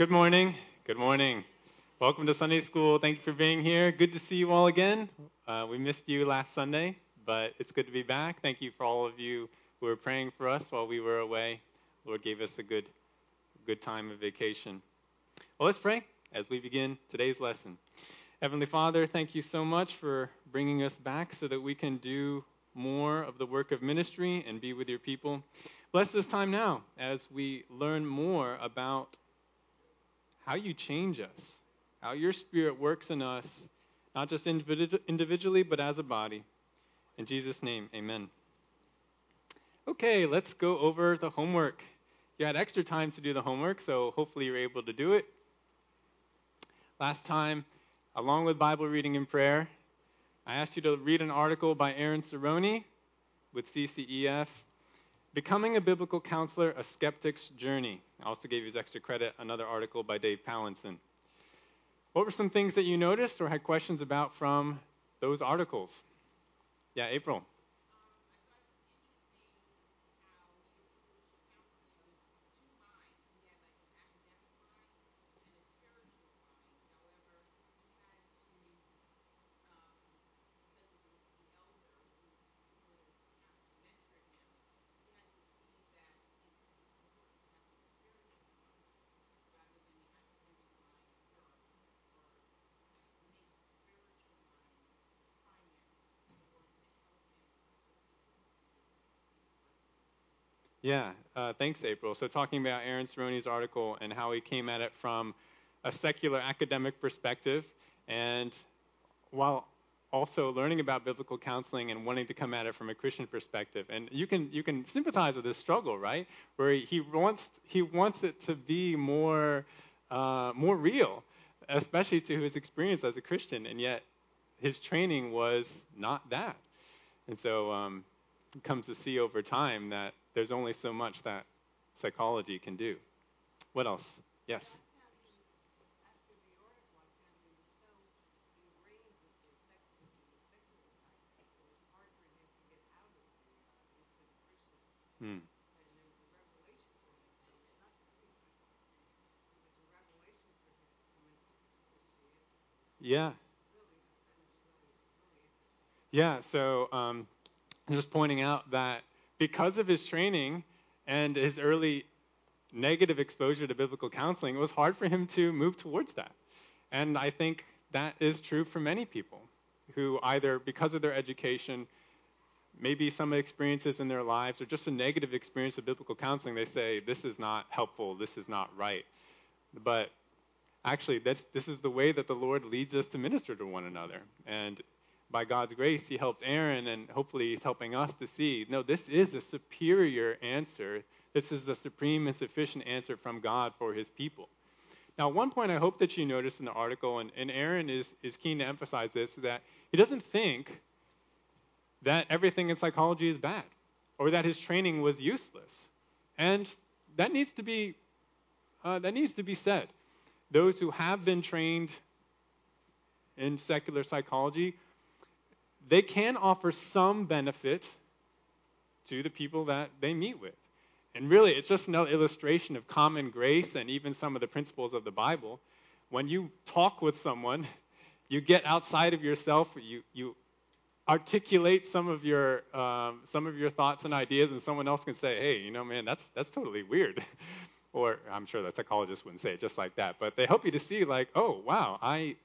Good morning. Good morning. Welcome to Sunday School. Thank you for being here. Good to see you all again. Uh, we missed you last Sunday, but it's good to be back. Thank you for all of you who were praying for us while we were away. Lord gave us a good, good time of vacation. Well, let's pray as we begin today's lesson. Heavenly Father, thank you so much for bringing us back so that we can do more of the work of ministry and be with your people. Bless this time now as we learn more about how you change us, how your Spirit works in us, not just individually, but as a body. In Jesus' name, amen. Okay, let's go over the homework. You had extra time to do the homework, so hopefully you're able to do it. Last time, along with Bible reading and prayer, I asked you to read an article by Aaron Cerrone with CCEF Becoming a Biblical Counselor, A Skeptic's Journey. I also gave you as extra credit another article by Dave Powlison. What were some things that you noticed or had questions about from those articles? Yeah, April. Yeah, uh, thanks, April. So, talking about Aaron Cerrone's article and how he came at it from a secular academic perspective, and while also learning about biblical counseling and wanting to come at it from a Christian perspective. And you can you can sympathize with this struggle, right? Where he wants he wants it to be more uh, more real, especially to his experience as a Christian, and yet his training was not that. And so um, comes to see over time that there's only so much that psychology can do. What else? Yes. Hmm. Yeah. Yeah. So um, just pointing out that because of his training and his early negative exposure to biblical counseling, it was hard for him to move towards that. And I think that is true for many people who either because of their education, maybe some experiences in their lives, or just a negative experience of biblical counseling, they say, this is not helpful, this is not right. But actually, this is the way that the Lord leads us to minister to one another. And by God's grace, he helped Aaron, and hopefully he's helping us to see no, this is a superior answer. This is the supreme and sufficient answer from God for his people. Now, one point I hope that you notice in the article, and, and Aaron is, is keen to emphasize this, that he doesn't think that everything in psychology is bad or that his training was useless. And that needs to be, uh, that needs to be said. Those who have been trained in secular psychology they can offer some benefit to the people that they meet with. And really, it's just another illustration of common grace and even some of the principles of the Bible. When you talk with someone, you get outside of yourself, you, you articulate some of your um, some of your thoughts and ideas, and someone else can say, "Hey, you know, man, that's that's totally weird." or I'm sure that psychologists wouldn't say it just like that, but they help you to see, like, "Oh, wow, I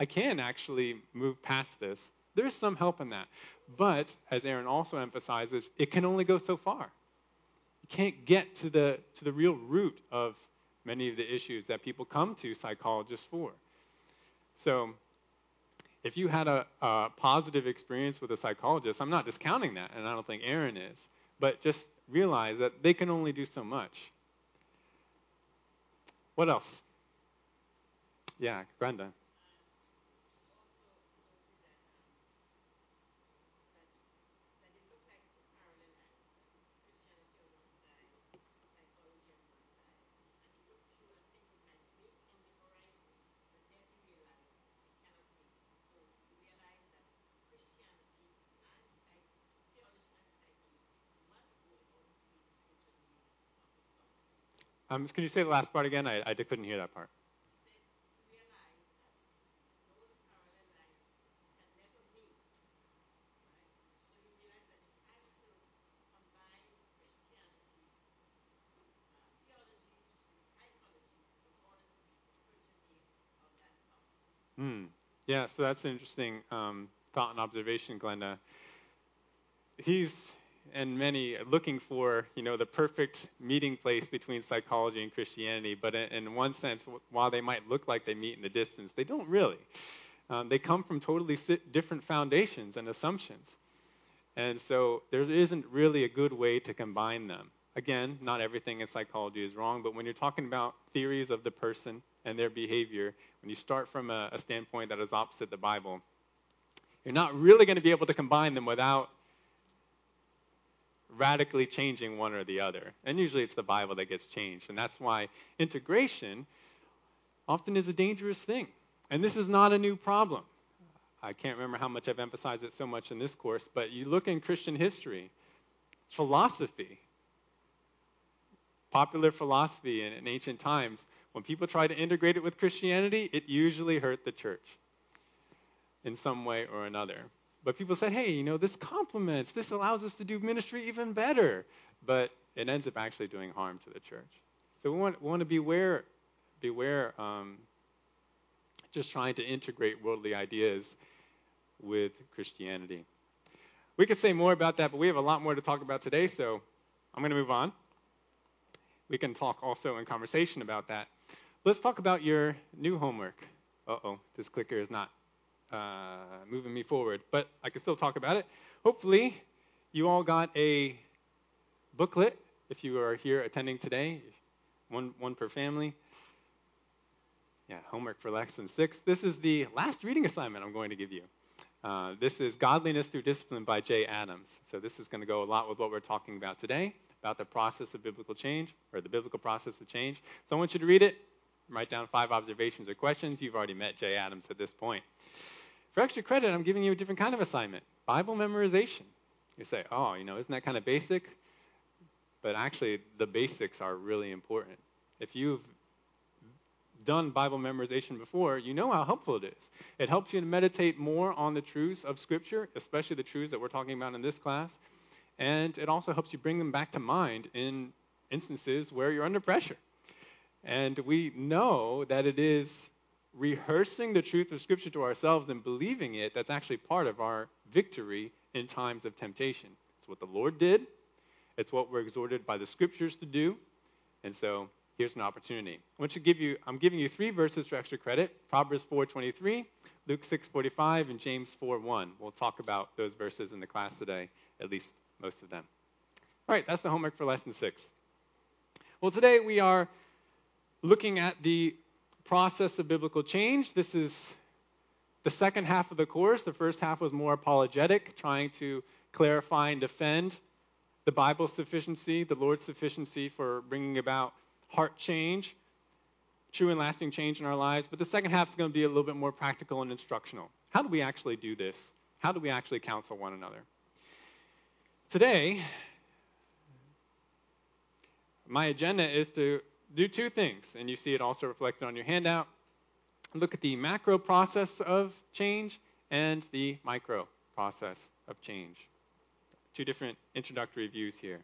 I can actually move past this. There's some help in that. But, as Aaron also emphasizes, it can only go so far. You can't get to the, to the real root of many of the issues that people come to psychologists for. So, if you had a, a, positive experience with a psychologist, I'm not discounting that, and I don't think Aaron is, but just realize that they can only do so much. What else? Yeah, Brenda. Um, can you say the last part again? I, I couldn't hear that part. Hmm. Yeah, so that's an interesting um, thought and observation, Glenda. He's and many looking for, you know, the perfect meeting place between psychology and Christianity. But in, one sense, while they might look like they meet in the distance, they don't really. Um, they come from totally different foundations and assumptions. And so there isn't really a good way to combine them. Again, not everything in psychology is wrong, but when you're talking about theories of the person and their behavior, when you start from a, a standpoint that is opposite the Bible, you're not really going to be able to combine them without radically changing one or the other. And usually it's the Bible that gets changed. And that's why integration often is a dangerous thing. And this is not a new problem. I can't remember how much I've emphasized it so much in this course, but you look in Christian history, philosophy, popular philosophy in, in ancient times, when people try to integrate it with Christianity, it usually hurt the church in some way or another. But people said, hey, you know, this complements, this allows us to do ministry even better. But it ends up actually doing harm to the church. So we want, we want to beware, beware um, just trying to integrate worldly ideas with Christianity. We could say more about that, but we have a lot more to talk about today, so I'm going to move on. We can talk also in conversation about that. Let's talk about your new homework. Uh oh, this clicker is not uh, moving me forward, but I can still talk about it. Hopefully, you all got a booklet if you are here attending today, one, one per family. Yeah, homework for lesson six. This is the last reading assignment I'm going to give you. Uh, this is Godliness Through Discipline by Jay Adams. So this is going to go a lot with what we're talking about today, about the process of biblical change, or the biblical process of change. So I want you to read it, write down five observations or questions. You've already met Jay Adams at this point. For extra credit, I'm giving you a different kind of assignment Bible memorization. You say, oh, you know, isn't that kind of basic? But actually, the basics are really important. If you've done Bible memorization before, you know how helpful it is. It helps you to meditate more on the truths of Scripture, especially the truths that we're talking about in this class. And it also helps you bring them back to mind in instances where you're under pressure. And we know that it is rehearsing the truth of Scripture to ourselves and believing it that's actually part of our victory in times of temptation. It's what the Lord did, it's what we're exhorted by the Scriptures to do. And so here's an opportunity. I want to give you, I'm giving you three verses for extra credit Proverbs 4.23, Luke 6.45, and James 4.1. We'll talk about those verses in the class today, at least most of them. All right, that's the homework for lesson six. Well, today we are looking at the process of biblical change. This is the second half of the course. The first half was more apologetic, trying to clarify and defend the Bible's sufficiency, the Lord's sufficiency for bringing about heart change, true and lasting change in our lives. But the second half is going to be a little bit more practical and instructional. How do we actually do this? How do we actually counsel one another? Today, my agenda is to do two things, and you see it also reflected on your handout. Look at the macro process of change and the micro process of change. Two different introductory views here.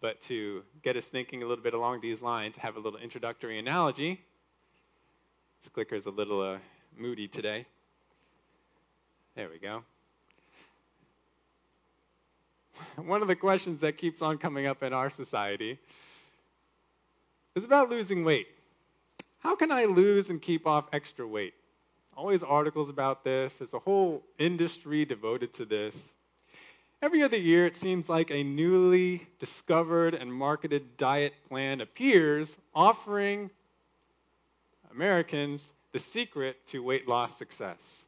But to get us thinking a little bit along these lines, have a little introductory analogy. This clicker is a little uh, moody today. There we go. One of the questions that keeps on coming up in our society is about losing weight. How can I lose and keep off extra weight? Always articles about this. There's a whole industry devoted to this. Every other year, it seems like a newly discovered and marketed diet plan appears, offering Americans the secret to weight loss success.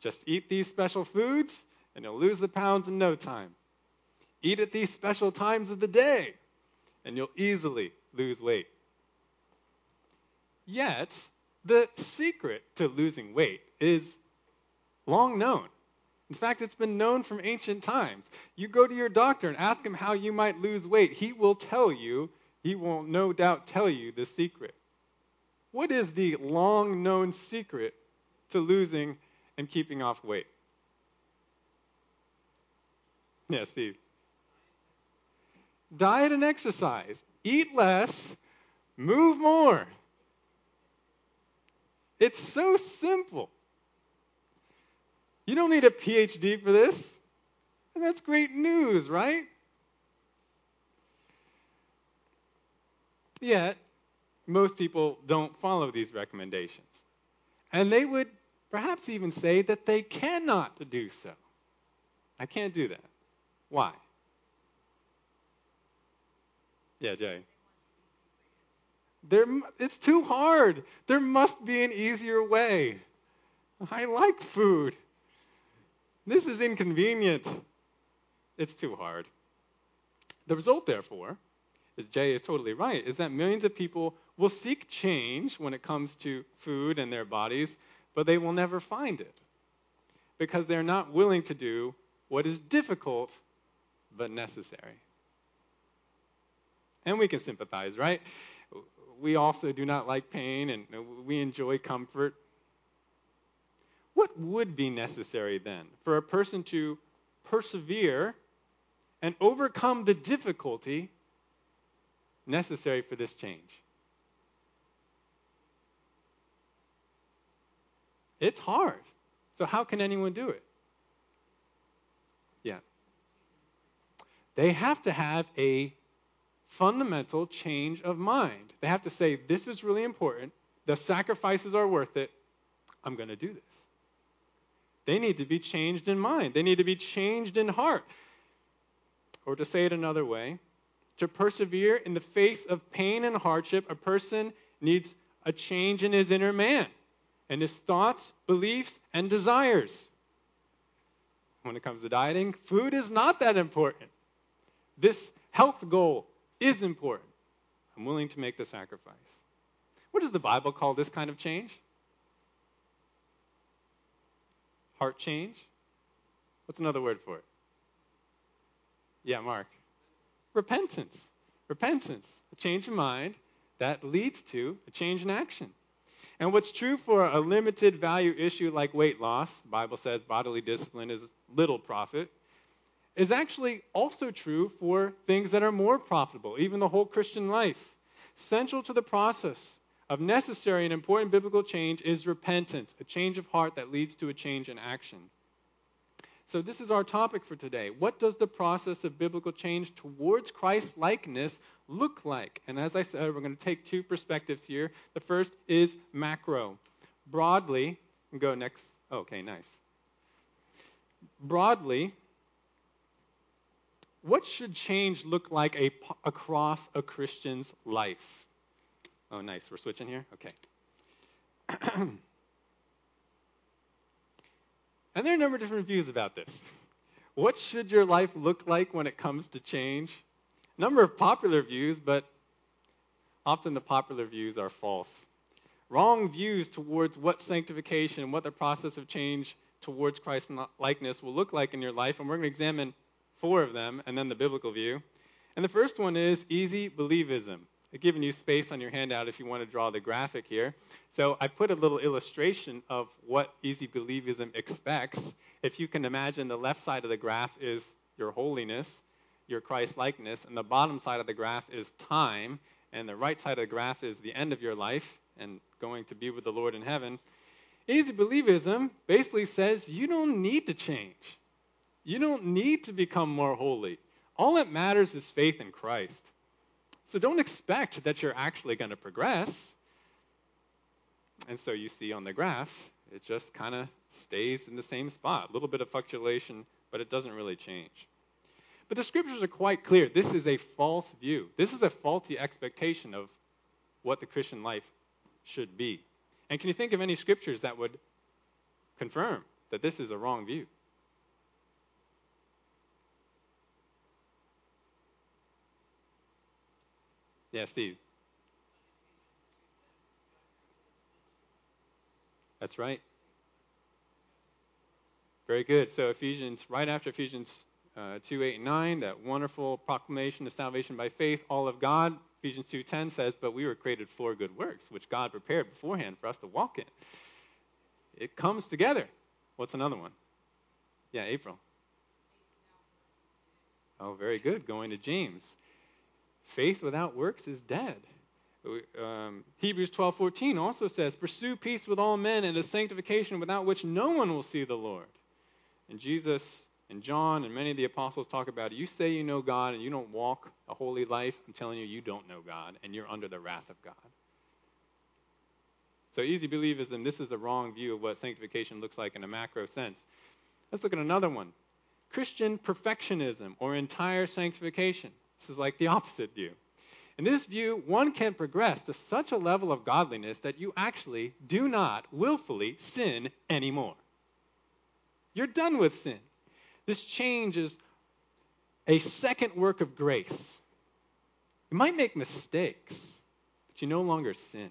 Just eat these special foods, and you'll lose the pounds in no time. Eat at these special times of the day, and you'll easily lose weight. Yet, the secret to losing weight is long known. In fact, it's been known from ancient times. You go to your doctor and ask him how you might lose weight. He will tell you he will no doubt tell you the secret. What is the long known secret to losing and keeping off weight? Yeah, Steve. Diet and exercise. Eat less, move more. It's so simple. You don't need a PhD for this. And that's great news, right? Yet, most people don't follow these recommendations. And they would perhaps even say that they cannot do so. I can't do that. Why? Yeah, Jay. There, it's too hard. There must be an easier way. I like food. This is inconvenient. It's too hard. The result, therefore, is Jay is totally right, is that millions of people will seek change when it comes to food and their bodies, but they will never find it because they're not willing to do what is difficult but necessary. And we can sympathize, right? We also do not like pain and we enjoy comfort. What would be necessary then for a person to persevere and overcome the difficulty necessary for this change? It's hard. So, how can anyone do it? Yeah. They have to have a fundamental change of mind. They have to say, This is really important. The sacrifices are worth it. I'm going to do this. They need to be changed in mind, they need to be changed in heart. Or to say it another way, to persevere in the face of pain and hardship, a person needs a change in his inner man and his thoughts, beliefs, and desires. When it comes to dieting, food is not that important. This health goal is important. I'm willing to make the sacrifice. What does the Bible call this kind of change? Heart change? What's another word for it? Yeah, Mark. Repentance. Repentance. A change of mind that leads to a change in action. And what's true for a limited value issue like weight loss, the Bible says bodily discipline is little profit, is actually also true for things that are more profitable, even the whole Christian life. Central to the process of necessary and important biblical change is repentance, a change of heart that leads to a change in action. So, this is our topic for today. What does the process of biblical change towards Christ likeness look like? And as I said, we're going to take two perspectives here. The first is macro. Broadly, go next. Okay, nice. Broadly, what should change look like a, across a Christian's life? Oh, nice. We're switching here? Okay. And there are a number of different views about this. What should your life look like when it comes to change? Number of popular views, but often the popular views are false. Wrong views towards what sanctification, and what the process of change towards Christ likeness will look like in your life, and we're going to examine four of them and then the biblical view. And the first one is easy believism. I've given you space on your handout if you want to draw the graphic here. So I put a little illustration of what easy believism expects. If you can imagine, the left side of the graph is your holiness, your Christ likeness, and the bottom side of the graph is time, and the right side of the graph is the end of your life and going to be with the Lord in heaven. Easy believism basically says you don't need to change. You don't need to become more holy. All that matters is faith in Christ. So don't expect that you're actually going to progress. And so you see on the graph, it just kind of stays in the same spot. A little bit of fluctuation, but it doesn't really change. But the scriptures are quite clear. This is a false view. This is a faulty expectation of what the Christian life should be. And can you think of any scriptures that would confirm that this is a wrong view? Yeah, Steve. That's right. Very good. So Ephesians, right after Ephesians uh, 2, 8, and 9, that wonderful proclamation of salvation by faith, all of God. Ephesians 2.10 says, but we were created for good works, which God prepared beforehand for us to walk in. It comes together. What's another one? Yeah, April. Oh, very good. Going to James. Faith without works is dead. Um, Hebrews 12:14 also says, "Pursue peace with all men and a sanctification without which no one will see the Lord." And Jesus and John and many of the apostles talk about it. You say you know God and you don't walk a holy life. I'm telling you, you don't know God and you're under the wrath of God. So easy believism, this is the wrong view of what sanctification looks like in a macro sense. Let's look at another one. Christian perfectionism or entire sanctification. This is like the opposite view. In this view, one can progress to such a level of godliness that you actually do not willfully sin anymore. You're done with sin. This change is a second work of grace. You might make mistakes, but you no longer sin.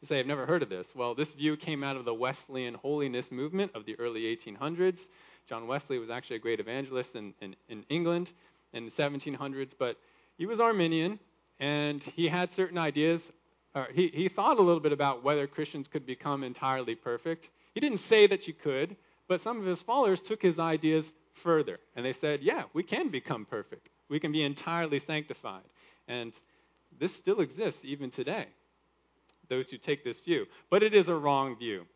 You say, I've never heard of this. Well, this view came out of the Wesleyan holiness movement of the early 1800s. John Wesley was actually a great evangelist in, in, in England in the 1700s, but he was Arminian and he had certain ideas. Uh, he, he thought a little bit about whether Christians could become entirely perfect. He didn't say that you could, but some of his followers took his ideas further and they said, yeah, we can become perfect. We can be entirely sanctified. And this still exists even today, those who take this view. But it is a wrong view.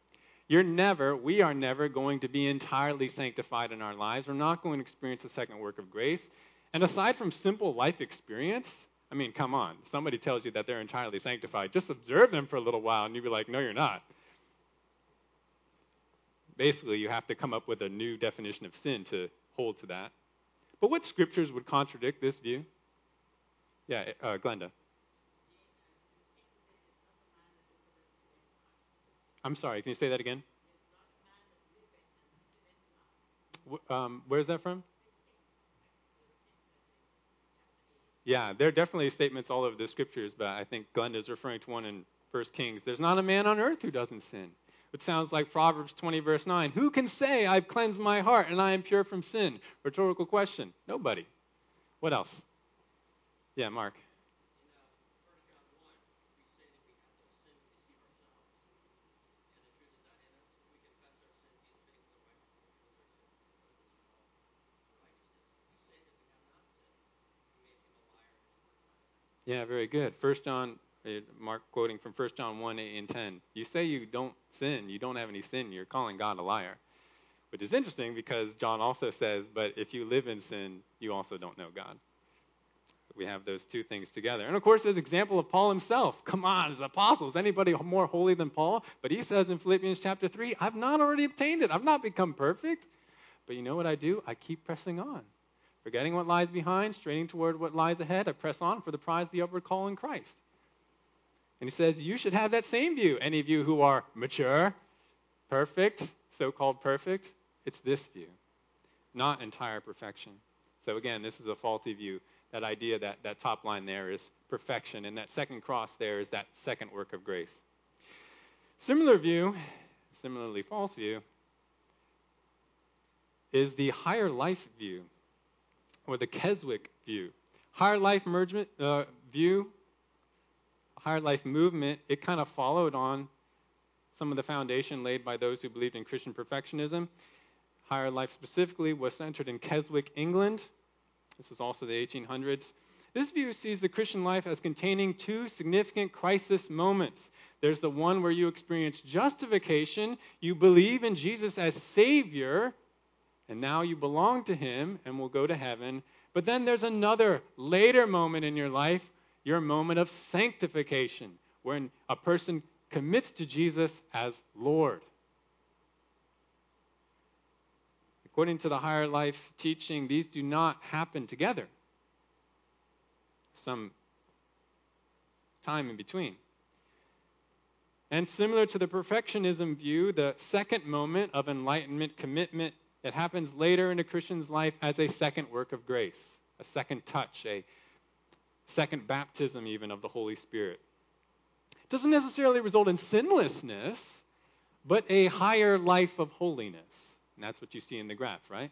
You're never, we are never going to be entirely sanctified in our lives. We're not going to experience the second work of grace. And aside from simple life experience, I mean, come on. Somebody tells you that they're entirely sanctified. Just observe them for a little while and you'll be like, no, you're not. Basically, you have to come up with a new definition of sin to hold to that. But what scriptures would contradict this view? Yeah, uh, Glenda. I'm sorry, can you say that again? Um, where's that from? Yeah, there are definitely statements all over the scriptures, but I think Glenda is referring to one in 1 Kings. There's not a man on earth who doesn't sin. It sounds like Proverbs 20, verse 9. Who can say, I've cleansed my heart and I am pure from sin? Rhetorical question. Nobody. What else? Yeah, Mark. Yeah, very good. First John, uh, Mark quoting from First John 1, 8 and 10. You say you don't sin, you don't have any sin, you're calling God a liar. Which is interesting because John also says, but if you live in sin, you also don't know God. We have those two things together. And of course, there's example of Paul himself. Come on, as apostles, anybody more holy than Paul? But he says in Philippians chapter 3, I've not already obtained it. I've not become perfect. But you know what I do? I keep pressing on. Forgetting what lies behind, straining toward what lies ahead, I press on for the prize of the upward call in Christ. And he says, You should have that same view. Any of you who are mature, perfect, so called perfect, it's this view, not entire perfection. So again, this is a faulty view. That idea that that top line there is perfection, and that second cross there is that second work of grace. Similar view, similarly false view, is the higher life view or the Keswick view. Higher life mergement, uh, view, higher life movement, it kind of followed on some of the foundation laid by those who believed in Christian perfectionism. Higher life specifically was centered in Keswick, England. This was also the 1800s. This view sees the Christian life as containing two significant crisis moments. There's the one where you experience justification, you believe in Jesus as Savior, and now you belong to Him and will go to heaven. But then there's another later moment in your life, your moment of sanctification, when a person commits to Jesus as Lord. According to the higher life teaching, these do not happen together. Some time in between. And similar to the perfectionism view, the second moment of enlightenment commitment it happens later in a Christian's life as a second work of grace, a second touch, a second baptism, even of the Holy Spirit. It doesn't necessarily result in sinlessness, but a higher life of holiness. And that's what you see in the graph, right?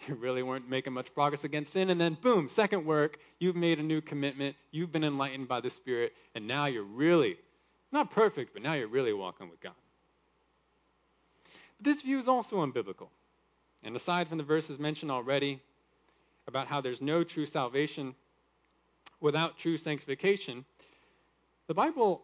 you really weren't making much progress against sin. And then, boom, second work, you've made a new commitment, you've been enlightened by the Spirit, and now you're really, not perfect, but now you're really walking with God. But this view is also unbiblical. And aside from the verses mentioned already about how there's no true salvation without true sanctification, the Bible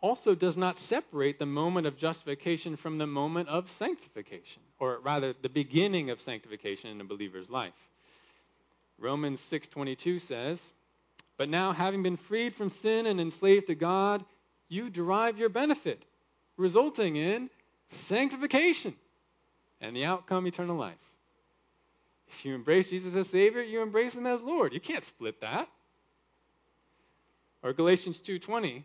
also does not separate the moment of justification from the moment of sanctification, or rather the beginning of sanctification in a believer's life. Romans 6:22 says, "But now having been freed from sin and enslaved to God, you derive your benefit, resulting in sanctification and the outcome eternal life." If you embrace Jesus as Savior, you embrace him as Lord. You can't split that. Or Galatians 2:20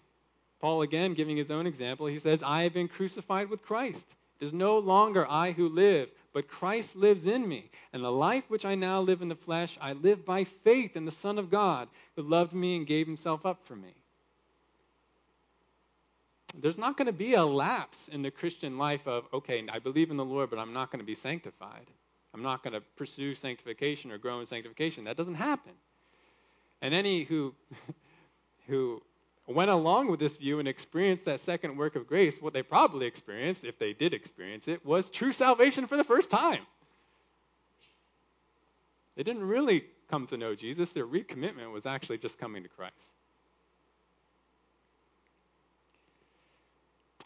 Paul, again, giving his own example, he says, I have been crucified with Christ. It is no longer I who live, but Christ lives in me. And the life which I now live in the flesh, I live by faith in the Son of God, who loved me and gave himself up for me. There's not going to be a lapse in the Christian life of, okay, I believe in the Lord, but I'm not going to be sanctified. I'm not going to pursue sanctification or grow in sanctification. That doesn't happen. And any who who went along with this view and experienced that second work of grace, what they probably experienced, if they did experience it, was true salvation for the first time. They didn't really come to know Jesus, their recommitment was actually just coming to Christ.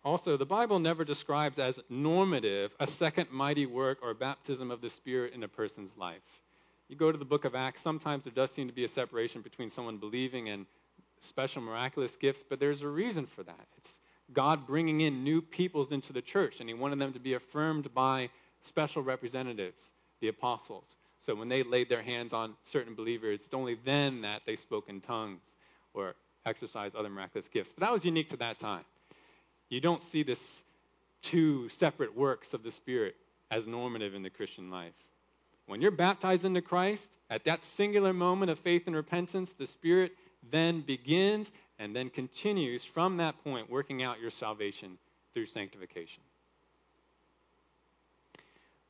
Also, the Bible never describes as normative a second mighty work or baptism of the Spirit in a person's life. You go to the book of Acts, sometimes there does seem to be a separation between someone believing and special miraculous gifts, but there's a reason for that. It's God bringing in new peoples into the church, and He wanted them to be affirmed by special representatives, the apostles. So when they laid their hands on certain believers, it's only then that they spoke in tongues or exercised other miraculous gifts. But that was unique to that time. You don't see this two separate works of the Spirit as normative in the Christian life. When you're baptized into Christ, at that singular moment of faith and repentance, the Spirit then begins and then continues from that point, working out your salvation through sanctification.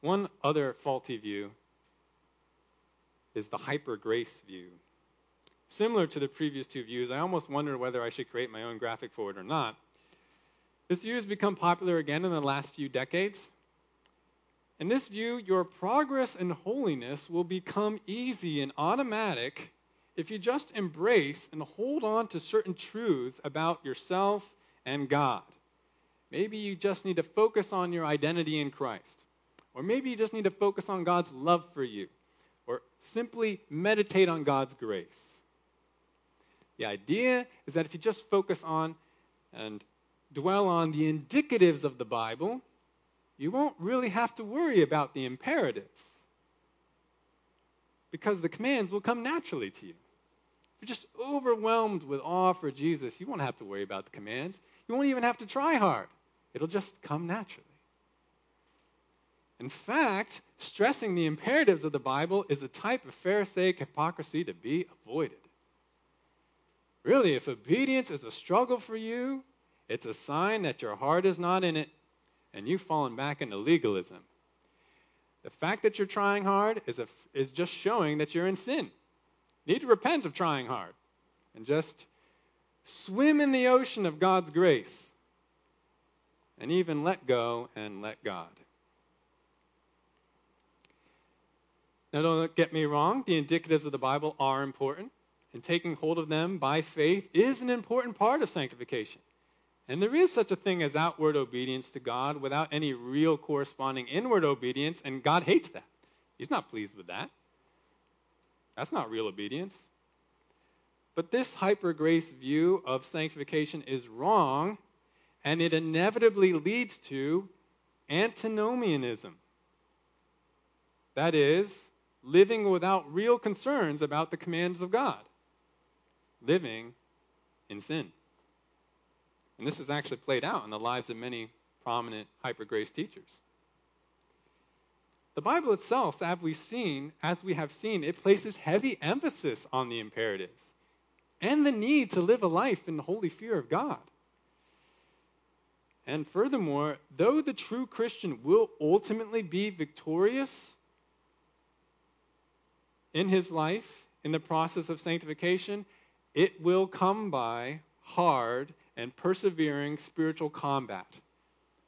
One other faulty view is the hyper grace view. Similar to the previous two views, I almost wondered whether I should create my own graphic for it or not. This view has become popular again in the last few decades. In this view, your progress in holiness will become easy and automatic if you just embrace and hold on to certain truths about yourself and God. Maybe you just need to focus on your identity in Christ. Or maybe you just need to focus on God's love for you. Or simply meditate on God's grace. The idea is that if you just focus on and dwell on the indicatives of the Bible, you won't really have to worry about the imperatives. Because the commands will come naturally to you. If you're just overwhelmed with awe for Jesus, you won't have to worry about the commands. You won't even have to try hard. It'll just come naturally. In fact, stressing the imperatives of the Bible is a type of Pharisaic hypocrisy to be avoided. Really, if obedience is a struggle for you, it's a sign that your heart is not in it and you've fallen back into legalism. The fact that you're trying hard is, a, is just showing that you're in sin You need to repent of trying hard and just swim in the ocean of God's grace and even let go and let God. Now, don't get me wrong, the indicatives of the Bible are important, and taking hold of them by faith is an important part of sanctification. And there is such a thing as outward obedience to God without any real corresponding inward obedience, and God hates that. He's not pleased with that. That's not real obedience. But this hyper grace view of sanctification is wrong, and it inevitably leads to antinomianism. That is, living without real concerns about the commands of God, living in sin. And this is actually played out in the lives of many prominent hyper grace teachers. The Bible itself, as we've seen, as we have seen, it places heavy emphasis on the imperatives and the need to live a life in the holy fear of God. And furthermore, though the true Christian will ultimately be victorious in his life in the process of sanctification, it will come by hard and persevering spiritual combat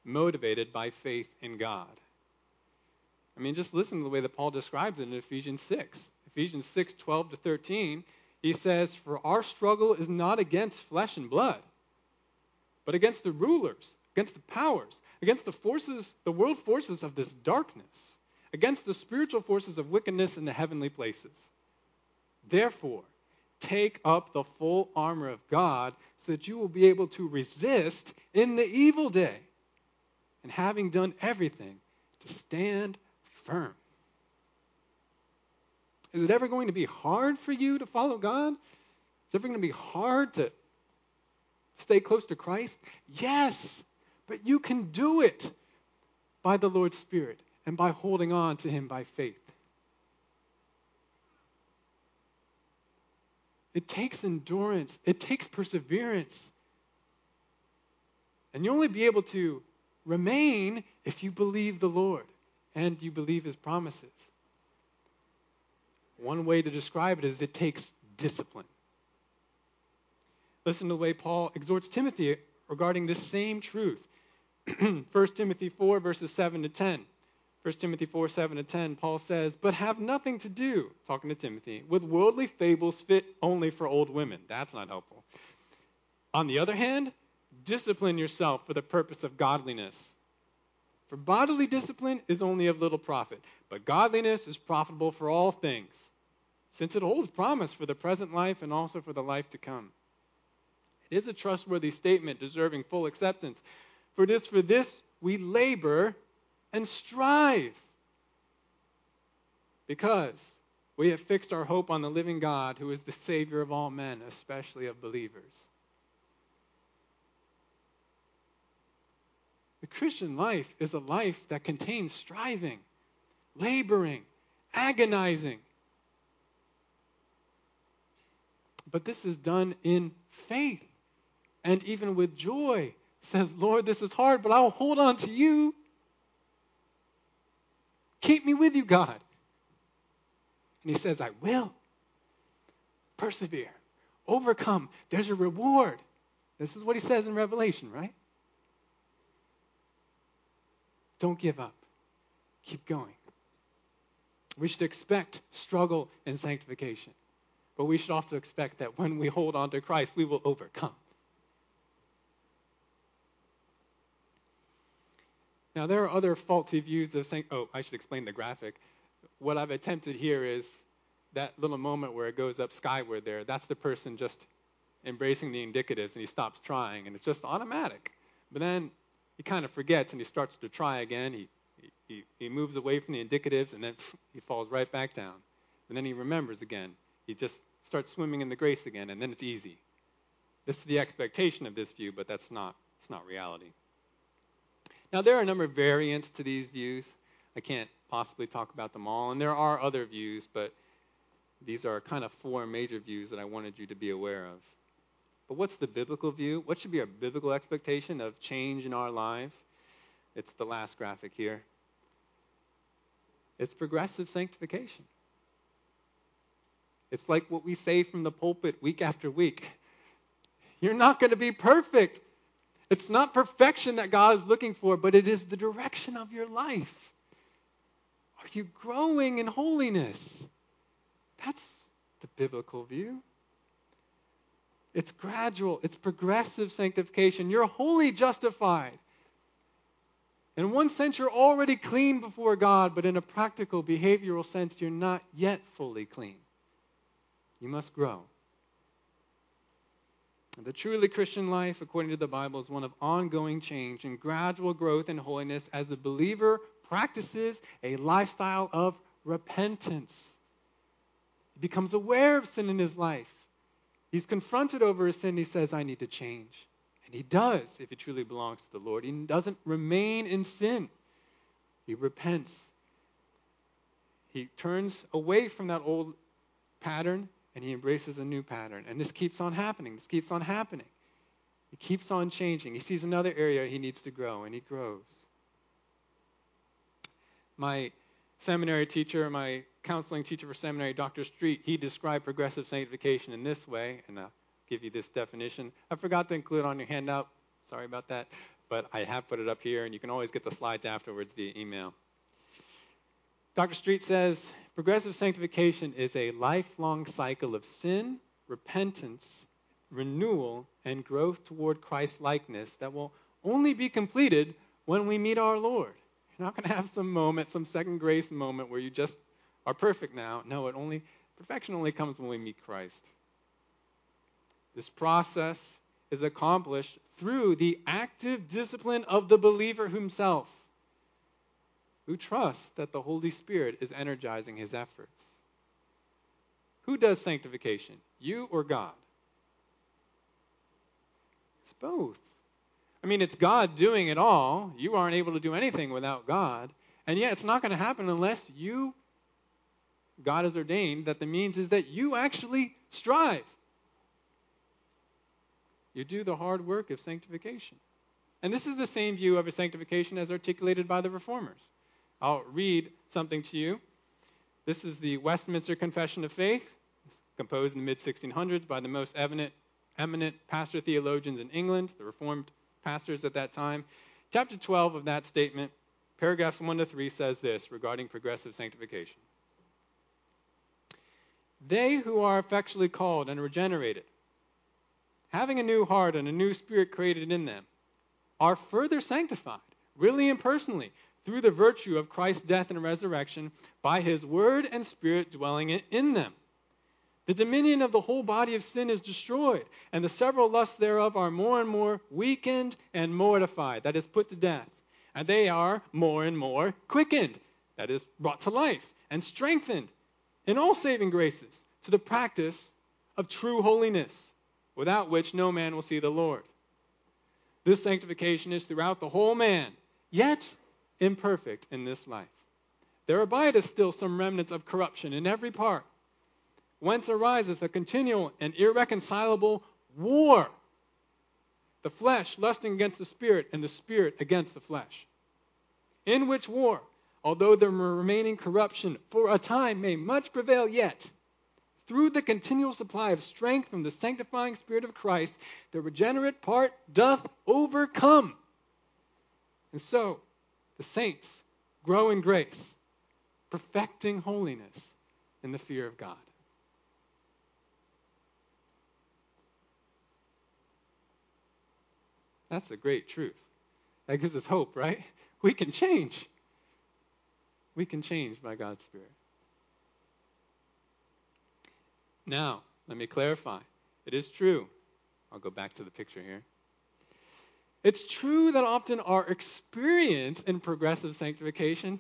motivated by faith in God. I mean, just listen to the way that Paul describes it in Ephesians 6. Ephesians 6, 12 to 13, he says, For our struggle is not against flesh and blood, but against the rulers, against the powers, against the forces, the world forces of this darkness, against the spiritual forces of wickedness in the heavenly places. Therefore, take up the full armor of God so that you will be able to resist in the evil day. And having done everything, to stand firm. Is it ever going to be hard for you to follow God? Is it ever going to be hard to stay close to Christ? Yes, but you can do it by the Lord's Spirit and by holding on to Him by faith. It takes endurance, it takes perseverance. And you only be able to remain if you believe the Lord and you believe his promises. One way to describe it is it takes discipline. Listen to the way Paul exhorts Timothy regarding this same truth. 1 Timothy 4, verses 7 to 10. 1 Timothy 4, 7 to 10, Paul says, But have nothing to do, talking to Timothy, with worldly fables fit only for old women. That's not helpful. On the other hand, discipline yourself for the purpose of godliness. For bodily discipline is only of little profit, but godliness is profitable for all things, since it holds promise for the present life and also for the life to come. It is a trustworthy statement deserving full acceptance. For this, for this we labor and strive. Because we have fixed our hope on the living God, who is the Savior of all men, especially of believers. The Christian life is a life that contains striving, laboring, agonizing. But this is done in faith and even with joy. Says, Lord, this is hard, but I'll hold on to you. Keep me with you, God. And he says, I will. Persevere. Overcome. There's a reward. This is what he says in Revelation, right? Don't give up. Keep going. We should expect struggle and sanctification. But we should also expect that when we hold on to Christ, we will overcome. Now, there are other faulty views of saying, oh, I should explain the graphic. What I've attempted here is that little moment where it goes up skyward there. That's the person just embracing the indicatives and he stops trying and it's just automatic. But then he kind of forgets and he starts to try again. He, he, he moves away from the indicatives and then he falls right back down. And then he remembers again. He just starts swimming in the grace again and then it's easy. This is the expectation of this view, but that's not, it's not reality. Now, there are a number of variants to these views. I can't possibly talk about them all, and there are other views, but these are kind of four major views that I wanted you to be aware of. But what's the biblical view? What should be our biblical expectation of change in our lives? It's the last graphic here. It's progressive sanctification. It's like what we say from the pulpit week after week. You're not going to be perfect. It's not perfection that God is looking for, but it is the direction of your life. Are you growing in holiness? That's the biblical view. It's gradual, it's progressive sanctification. You're wholly justified. In one sense, you're already clean before God, but in a practical, behavioral sense, you're not yet fully clean. You must grow. The truly Christian life, according to the Bible, is one of ongoing change and gradual growth in holiness as the believer practices a lifestyle of repentance. He becomes aware of sin in his life. He's confronted over his sin. He says, I need to change. And he does if he truly belongs to the Lord. He doesn't remain in sin, he repents. He turns away from that old pattern and he embraces a new pattern. And this keeps on happening. This keeps on happening. He keeps on changing. He sees another area he needs to grow, and he grows. My seminary teacher, my counseling teacher for seminary, Dr. Street, he described progressive sanctification in this way, and I'll give you this definition. I forgot to include it on your handout. Sorry about that. But I have put it up here, and you can always get the slides afterwards via email. Dr. Street says progressive sanctification is a lifelong cycle of sin, repentance, renewal, and growth toward Christ likeness that will only be completed when we meet our Lord. You're not going to have some moment, some second grace moment where you just are perfect now. No, it only perfection only comes when we meet Christ. This process is accomplished through the active discipline of the believer himself, who trusts that the Holy Spirit is energizing his efforts. Who does sanctification? You or God? It's both. I mean, it's God doing it all. You aren't able to do anything without God. And yet, it's not going to happen unless you, God has ordained that the means is that you actually strive. You do the hard work of sanctification. And this is the same view of sanctification as articulated by the reformers. I'll read something to you. This is the Westminster Confession of Faith, composed in the mid 1600s by the most eminent, eminent pastor theologians in England, the Reformed pastors at that time. Chapter 12 of that statement, paragraphs 1 to 3, says this regarding progressive sanctification. They who are effectually called and regenerated, having a new heart and a new spirit created in them, are further sanctified, really and personally, through the virtue of Christ's death and resurrection by his word and spirit dwelling in them. The dominion of the whole body of sin is destroyed, and the several lusts thereof are more and more weakened and mortified, that is, put to death. And they are more and more quickened, that is, brought to life, and strengthened in all saving graces to the practice of true holiness, without which no man will see the Lord. This sanctification is throughout the whole man, yet imperfect in this life. There abideth still some remnants of corruption in every part whence arises the continual and irreconcilable war. The flesh lusting against the spirit, and the spirit against the flesh. In which war, although the remaining corruption for a time may much prevail yet, through the continual supply of strength from the sanctifying Spirit of Christ, the regenerate part doth overcome. And so, the saints grow in grace, perfecting holiness in the fear of God. That's a great truth. That gives us hope, right? We can change. We can change by God's Spirit. Now, let me clarify. It is true. I'll go back to the picture here. It's true that often our experience in progressive sanctification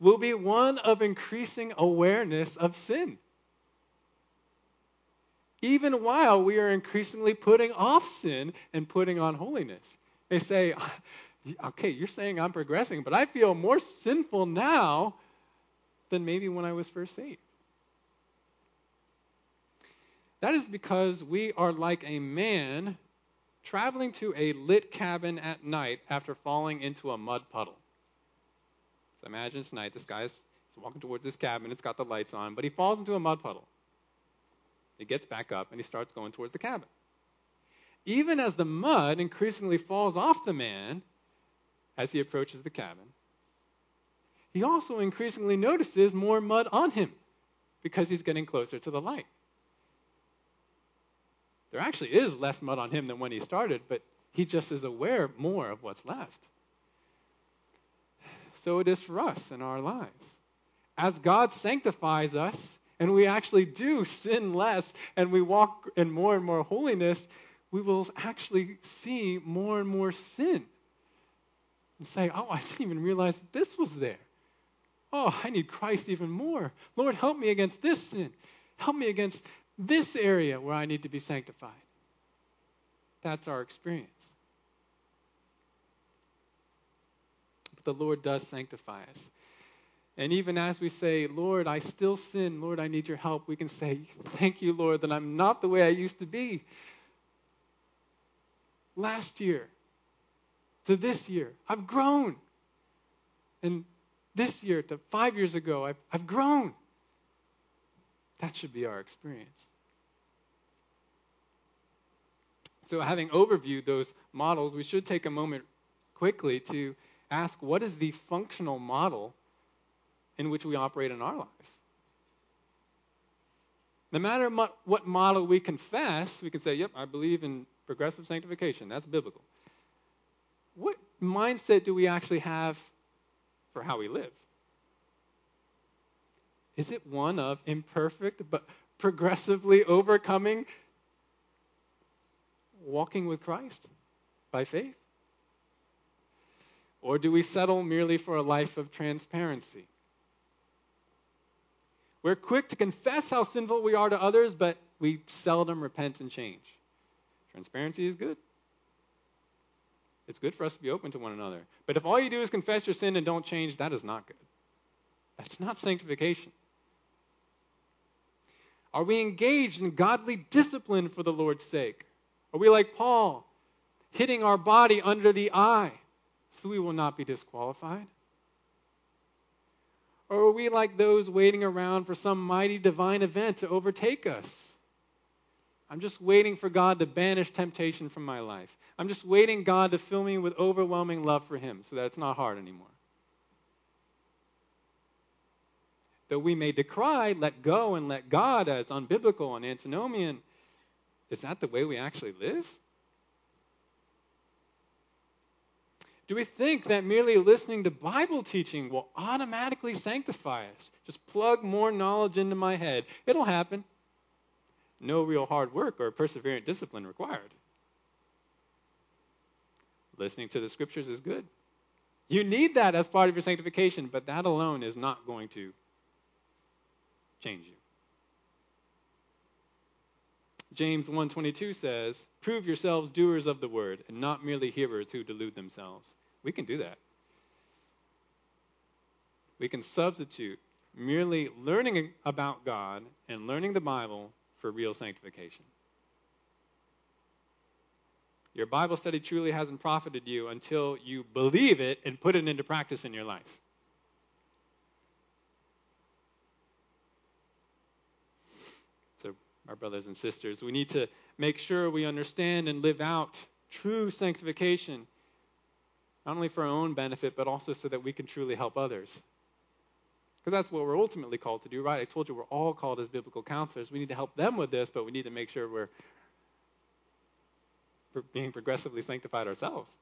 will be one of increasing awareness of sin. Even while we are increasingly putting off sin and putting on holiness. They say, okay, you're saying I'm progressing, but I feel more sinful now than maybe when I was first saved. That is because we are like a man traveling to a lit cabin at night after falling into a mud puddle. So imagine it's night. This guy's walking towards this cabin. It's got the lights on, but he falls into a mud puddle. He gets back up and he starts going towards the cabin. Even as the mud increasingly falls off the man as he approaches the cabin, he also increasingly notices more mud on him because he's getting closer to the light. There actually is less mud on him than when he started, but he just is aware more of what's left. So it is for us in our lives. As God sanctifies us, and we actually do sin less, and we walk in more and more holiness, we will actually see more and more sin and say, Oh, I didn't even realize that this was there. Oh, I need Christ even more. Lord, help me against this sin. Help me against this area where I need to be sanctified. That's our experience. But the Lord does sanctify us. And even as we say, Lord, I still sin, Lord, I need your help, we can say, Thank you, Lord, that I'm not the way I used to be. last year to this year, I've grown. And this year to five years ago, I've, I've grown. That should be our experience. So, having overviewed those models, we should take a moment quickly to ask what is the functional model in which we operate in our lives? No matter what model we confess, we can say, yep, I believe in progressive sanctification. That's biblical. What mindset do we actually have for how we live? Is it one of imperfect but progressively overcoming walking with Christ by faith? Or do we settle merely for a life of transparency? We're quick to confess how sinful we are to others, but we seldom repent and change. Transparency is good. It's good for us to be open to one another. But if all you do is confess your sin and don't change, that is not good. That's not sanctification. Are we engaged in godly discipline for the Lord's sake? Are we like Paul, hitting our body under the eye so we will not be disqualified? Or are we like those waiting around for some mighty divine event to overtake us? I'm just waiting for God to banish temptation from my life. I'm just waiting God to fill me with overwhelming love for Him so that it's not hard anymore. Though we may decry, let go, and let God as unbiblical and antinomian, is that the way we actually live? Do we think that merely listening to Bible teaching will automatically sanctify us? Just plug more knowledge into my head. It'll happen. No real hard work or perseverant discipline required. Listening to the scriptures is good. You need that as part of your sanctification, but that alone is not going to change you. James 1:22 says, "Prove yourselves doers of the word and not merely hearers who delude themselves." We can do that. We can substitute merely learning about God and learning the Bible for real sanctification. Your Bible study truly hasn't profited you until you believe it and put it into practice in your life. So, our brothers and sisters, we need to make sure we understand and live out true sanctification not only for our own benefit, but also so that we can truly help others. Because that's what we're ultimately called to do, right? I told you we're all called as biblical counselors. We need to help them with this, but we need to make sure we're being progressively sanctified ourselves.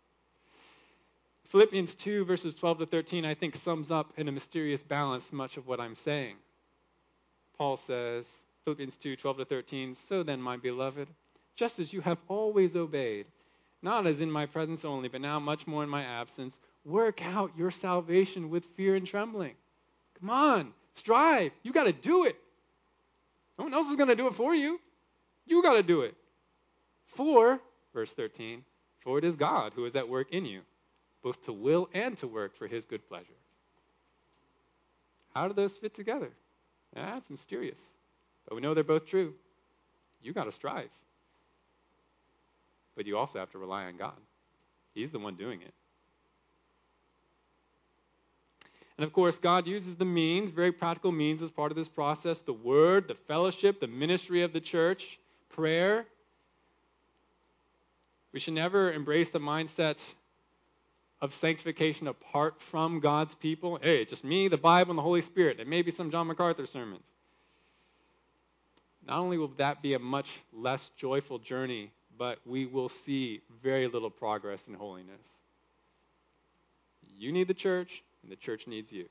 Philippians 2, verses 12 to 13, I think sums up in a mysterious balance much of what I'm saying. Paul says, Philippians 2, 12 to 13, So then, my beloved, just as you have always obeyed, not as in my presence only, but now much more in my absence. Work out your salvation with fear and trembling. Come on, strive. You got to do it. No one else is going to do it for you. You got to do it. For, verse 13, for it is God who is at work in you, both to will and to work for his good pleasure. How do those fit together? That's mysterious. But we know they're both true. You got to strive but you also have to rely on God. He's the one doing it. And of course, God uses the means, very practical means, as part of this process the word, the fellowship, the ministry of the church, prayer. We should never embrace the mindset of sanctification apart from God's people. Hey, just me, the Bible, and the Holy Spirit, and maybe some John MacArthur sermons. Not only will that be a much less joyful journey but we will see very little progress in holiness. You need the church, and the church needs you.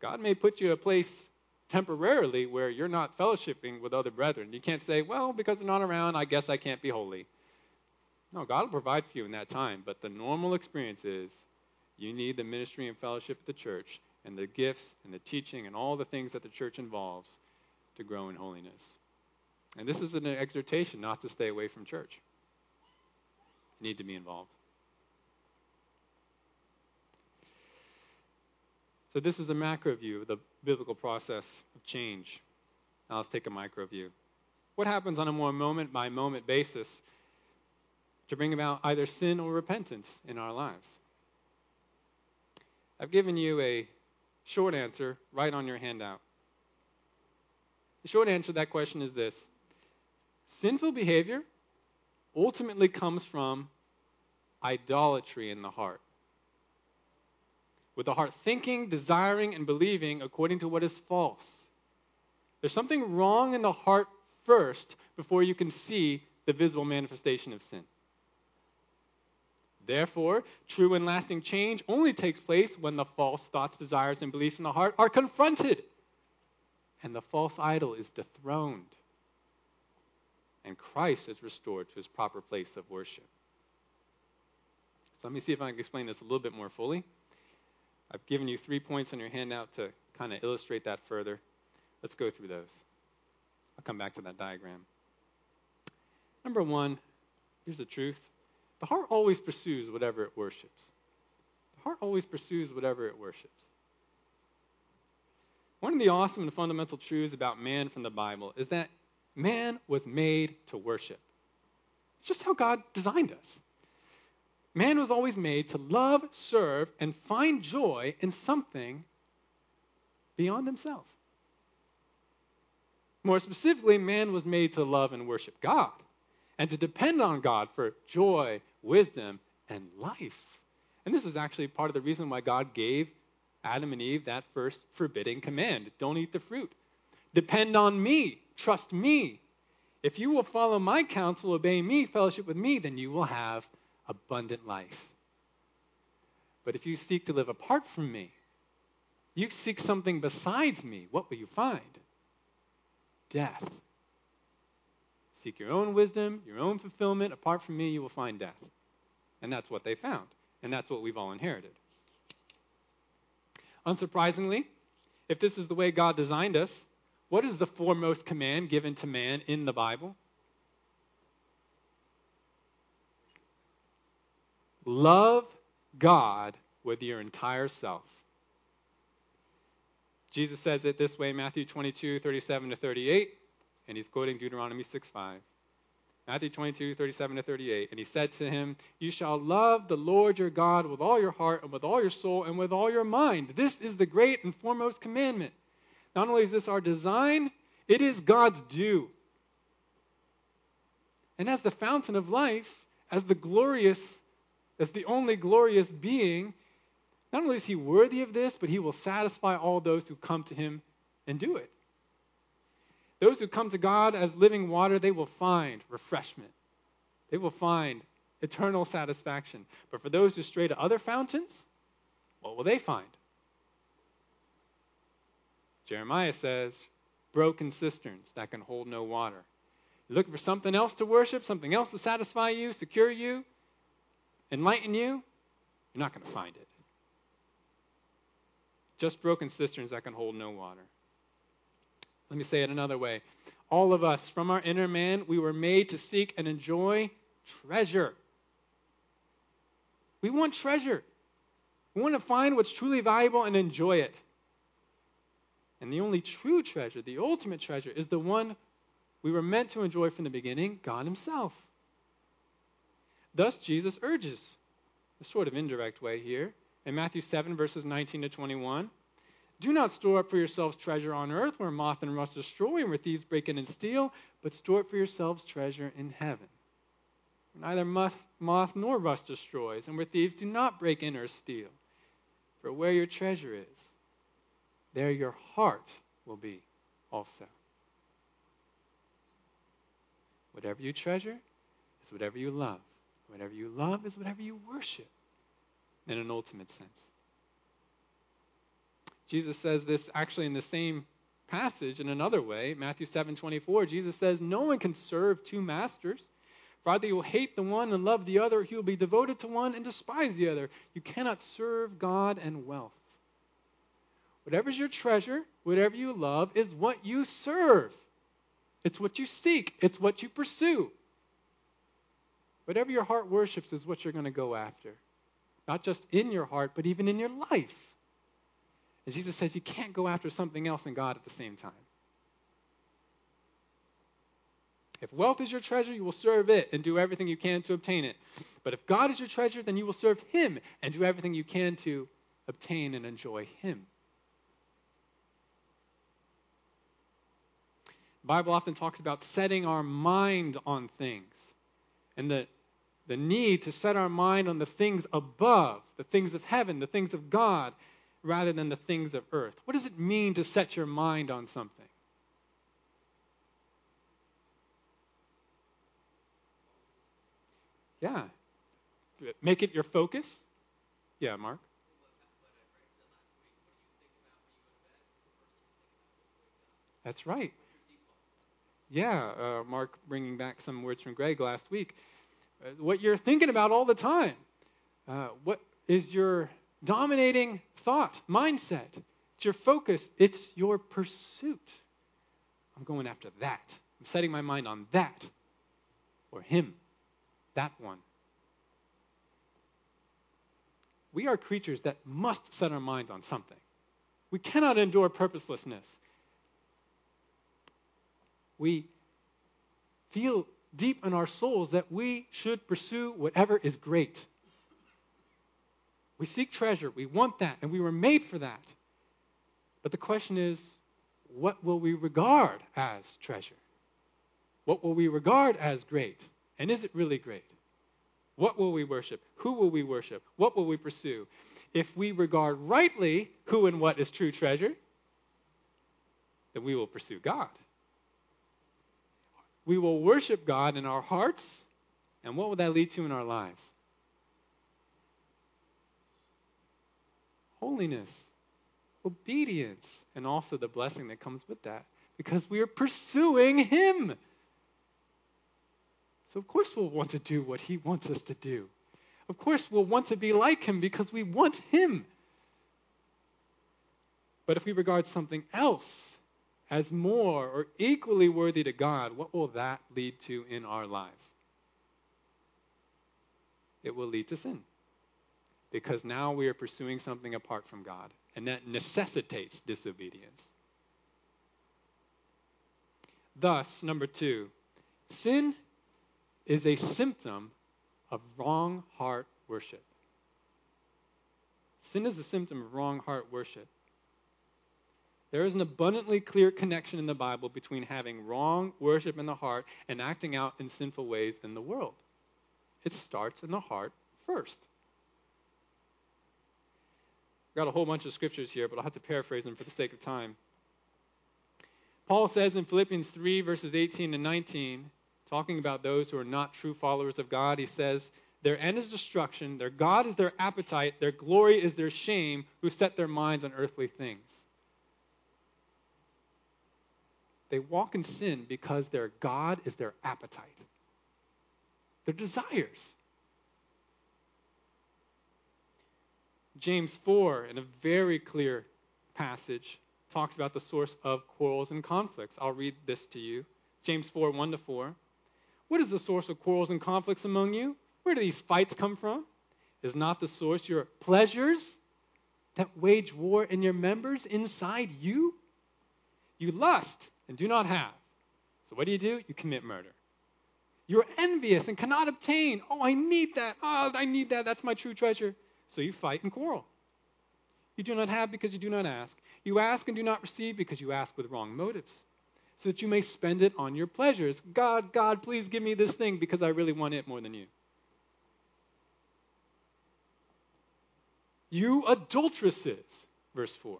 God may put you in a place temporarily where you're not fellowshipping with other brethren. You can't say, well, because they're not around, I guess I can't be holy. No, God will provide for you in that time, but the normal experience is you need the ministry and fellowship of the church and the gifts and the teaching and all the things that the church involves to grow in holiness. And this is an exhortation not to stay away from church need to be involved. So, this is a macro view of the biblical process of change. Now, let's take a micro view. What happens on a more moment by moment basis to bring about either sin or repentance in our lives? I've given you a short answer right on your handout. The short answer to that question is this Sinful behavior ultimately comes from idolatry in the heart. With the heart thinking, desiring, and believing according to what is false. There's something wrong in the heart first before you can see the visible manifestation of sin. Therefore, true and lasting change only takes place when the false thoughts, desires, and beliefs in the heart are confronted and the false idol is dethroned and Christ is restored to his proper place of worship. So let me see if I can explain this a little bit more fully. I've given you three points on your handout to kind of illustrate that further. Let's go through those. I'll come back to that diagram. Number one, here's the truth the heart always pursues whatever it worships. The heart always pursues whatever it worships. One of the awesome and fundamental truths about man from the Bible is that man was made to worship. It's just how God designed us. Man was always made to love, serve, and find joy in something beyond himself. More specifically, man was made to love and worship God and to depend on God for joy, wisdom, and life. And this is actually part of the reason why God gave Adam and Eve that first forbidding command don't eat the fruit. Depend on me, trust me. If you will follow my counsel, obey me, fellowship with me, then you will have abundant life. But if you seek to live apart from me, you seek something besides me, what will you find? Death. Seek your own wisdom, your own fulfillment. Apart from me, you will find death. And that's what they found. And that's what we've all inherited. Unsurprisingly, if this is the way God designed us, what is the foremost command given to man in the Bible? Love God with your entire self. Jesus says it this way, Matthew 22, 37 to 38, and he's quoting Deuteronomy 6, 5. Matthew 22, 37 to 38. And he said to him, You shall love the Lord your God with all your heart and with all your soul and with all your mind. This is the great and foremost commandment. Not only is this our design, it is God's due. And as the fountain of life, as the glorious, as the only glorious being, not only is he worthy of this, but he will satisfy all those who come to him and do it. Those who come to God as living water, they will find refreshment. They will find eternal satisfaction. But for those who stray to other fountains, what will they find? Jeremiah says, broken cisterns that can hold no water. You're looking for something else to worship, something else to satisfy you, secure you, enlighten you, you're not going to find it. Just broken cisterns that can hold no water. Let me say it another way. All of us, from our inner man, we were made to seek and enjoy treasure. We want treasure. We want to find what's truly valuable and enjoy it. And the only true treasure, the ultimate treasure, is the one we were meant to enjoy from the beginning God Himself. Thus, Jesus urges, a sort of indirect way here, in Matthew 7, verses 19 to 21 do not store up for yourselves treasure on earth where moth and rust destroy and where thieves break in and steal, but store up for yourselves treasure in heaven. Neither moth, moth nor rust destroys, and where thieves do not break in or steal. For where your treasure is, there your heart will be also. Whatever you treasure is whatever you love. Whatever you love is whatever you worship in an ultimate sense. Jesus says this actually in the same passage in another way. Matthew 7:24, Jesus says, "No one can serve two masters. For either you will hate the one and love the other, you will be devoted to one and despise the other. You cannot serve God and wealth." Whatever's your treasure, whatever you love, is what you serve. It's what you seek, it's what you pursue. Whatever your heart worships is what you're going to go after. Not just in your heart, but even in your life. And Jesus says you can't go after something else and God at the same time. If wealth is your treasure, you will serve it and do everything you can to obtain it. But if God is your treasure, then you will serve Him and do everything you can to obtain and enjoy Him. Bible often talks about setting our mind on things and the, the need to set our mind on the things above, the things of heaven, the things of God, rather than the things of earth. What does it mean to set your mind on something? Yeah. Make it your focus. Yeah, Mark. That's right. Yeah, uh, Mark bringing back some words from Greg last week. Uh, what you're thinking about all the time. Uh, what is your dominating thought, mindset? It's your focus. It's your pursuit. I'm going after that. I'm setting my mind on that or him that one. We are creatures that must set our minds on something. We cannot endure purposelessness. We feel deep in our souls that we should pursue whatever is great. We seek treasure. We want that, and we were made for that. But the question is, what will we regard as treasure? What will we regard as great? And is it really great? What will we worship? Who will we worship? What will we pursue? If we regard rightly who and what is true treasure, then we will pursue God. We will worship God in our hearts, and what will that lead to in our lives? Holiness, obedience, and also the blessing that comes with that because we are pursuing Him. So, of course, we'll want to do what He wants us to do. Of course, we'll want to be like Him because we want Him. But if we regard something else as more or equally worthy to God, what will that lead to in our lives? It will lead to sin. Because now we are pursuing something apart from God, and that necessitates disobedience. Thus, number two, sin is a symptom of wrong heart worship. Sin is a symptom of wrong heart worship. There is an abundantly clear connection in the Bible between having wrong worship in the heart and acting out in sinful ways in the world. It starts in the heart first. I've got a whole bunch of scriptures here, but I'll have to paraphrase them for the sake of time. Paul says in Philippians 3, verses 18 and 19, talking about those who are not true followers of God, he says, Their end is destruction, their God is their appetite, their glory is their shame, who set their minds on earthly things. They walk in sin because their God is their appetite, their desires. James 4, in a very clear passage, talks about the source of quarrels and conflicts. I'll read this to you. James 4, 1 to 4. What is the source of quarrels and conflicts among you? Where do these fights come from? Is not the source your pleasures that wage war in your members inside you? You lust and do not have. So what do you do? You commit murder. You're envious and cannot obtain. Oh, I need that. Oh, I need that. That's my true treasure. So you fight and quarrel. You do not have because you do not ask. You ask and do not receive because you ask with wrong motives so that you may spend it on your pleasures. God, God, please give me this thing because I really want it more than you. You adulteresses, verse 4.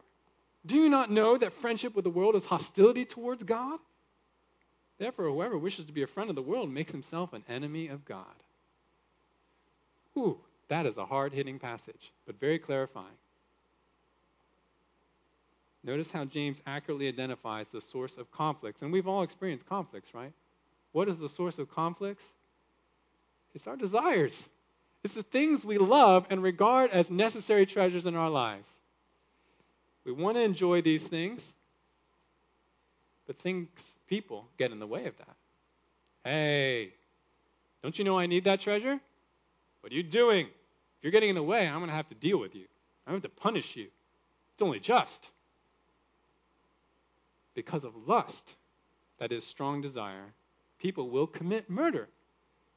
Do you not know that friendship with the world is hostility towards God? Therefore, whoever wishes to be a friend of the world makes himself an enemy of God. Ooh, that is a hard hitting passage, but very clarifying. Notice how James accurately identifies the source of conflicts. And we've all experienced conflicts, right? What is the source of conflicts? It's our desires. It's the things we love and regard as necessary treasures in our lives. We want to enjoy these things, but things, people get in the way of that. Hey, don't you know I need that treasure? What are you doing? If you're getting in the way, I'm going to have to deal with you. I'm going to punish you. It's only just because of lust, that is, strong desire, people will commit murder,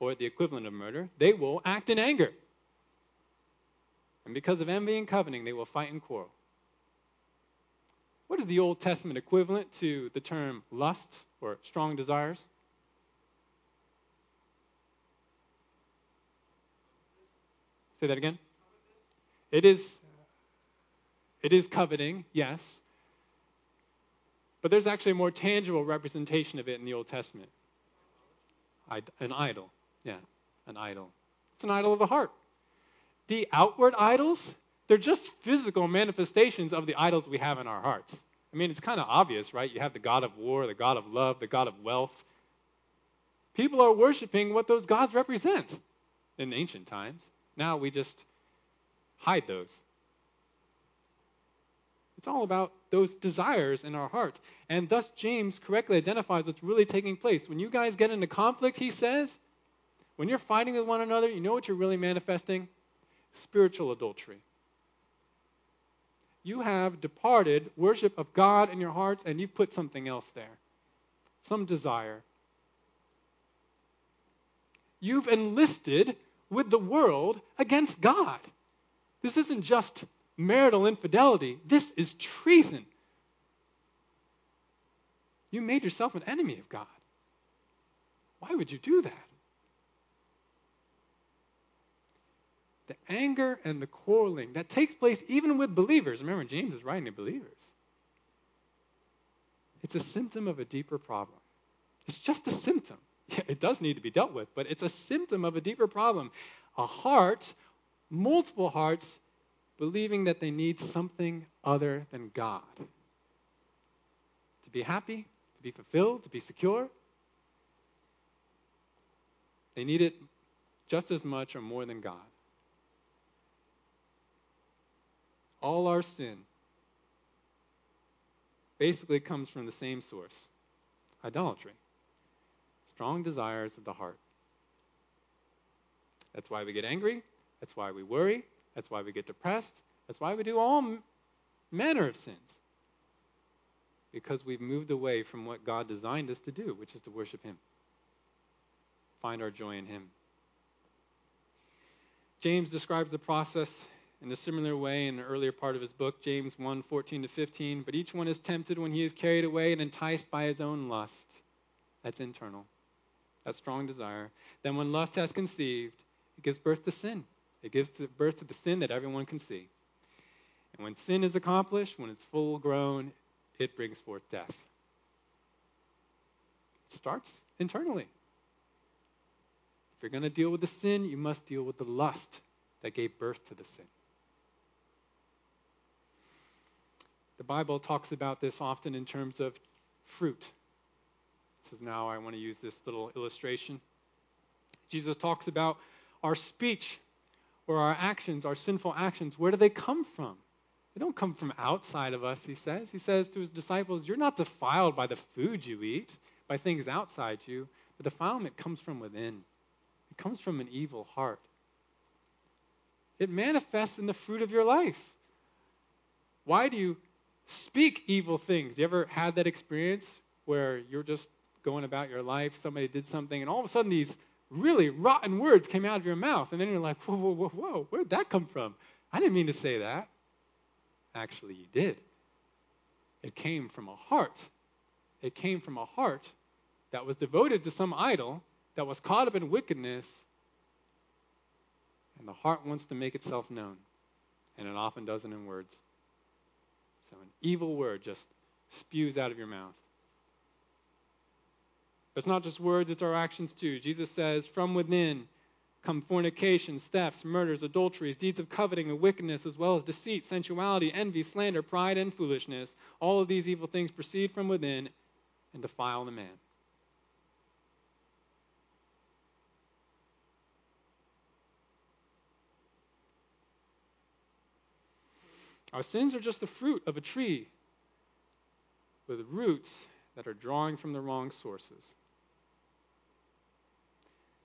or the equivalent of murder. They will act in anger. And because of envy and coveting, they will fight and quarrel. What is the Old Testament equivalent to the term lusts or strong desires? Say that again. It is it is coveting, yes. But there's actually a more tangible representation of it in the Old Testament. An idol. Yeah, an idol. It's an idol of the heart. The outward idols, they're just physical manifestations of the idols we have in our hearts. I mean, it's kind of obvious, right? You have the God of war, the God of love, the God of wealth. People are worshiping what those gods represent in ancient times. Now we just hide those. It's all about those desires in our hearts. And thus, James correctly identifies what's really taking place. When you guys get into conflict, he says, when you're fighting with one another, you know what you're really manifesting? Spiritual adultery. You have departed worship of God in your hearts, and you've put something else there some desire. You've enlisted with the world against God. This isn't just marital infidelity, this is treason. You made yourself an enemy of God. Why would you do that? The anger and the quarreling that takes place even with believers. Remember, James is writing to believers. It's a symptom of a deeper problem. It's just a symptom. It does need to be dealt with, but it's a symptom of a deeper problem. A heart, multiple hearts, believing that they need something other than God. To be happy, to be fulfilled, to be secure. They need it just as much or more than God. All our sin basically comes from the same source idolatry, strong desires of the heart. That's why we get angry. That's why we worry. That's why we get depressed. That's why we do all manner of sins. Because we've moved away from what God designed us to do, which is to worship Him, find our joy in Him. James describes the process in a similar way in the earlier part of his book, James 1 14 to 15. But each one is tempted when he is carried away and enticed by his own lust. That's internal, that strong desire. Then, when lust has conceived, it gives birth to sin. It gives birth to the sin that everyone can see. And when sin is accomplished, when it's full grown, it brings forth death. It starts internally. If you're going to deal with the sin, you must deal with the lust that gave birth to the sin. The Bible talks about this often in terms of fruit. Is now I want to use this little illustration. Jesus talks about our speech or our actions, our sinful actions, where do they come from? They don't come from outside of us, he says. He says to his disciples, You're not defiled by the food you eat, by things outside you. The defilement comes from within, it comes from an evil heart. It manifests in the fruit of your life. Why do you speak evil things? You ever had that experience where you're just going about your life, somebody did something, and all of a sudden these really rotten words came out of your mouth. And then you're like, whoa, whoa, whoa, whoa, where'd that come from? I didn't mean to say that. Actually, you did. It came from a heart. It came from a heart that was devoted to some idol, that was caught up in wickedness, and the heart wants to make itself known. And it often doesn't in words. So an evil word just spews out of your mouth. It's not just words, it's our actions too. Jesus says, From within come fornications, thefts, murders, adulteries, deeds of coveting and wickedness, as well as deceit, sensuality, envy, slander, pride, and foolishness. All of these evil things proceed from within and defile the man. Our sins are just the fruit of a tree with roots that are drawing from the wrong sources.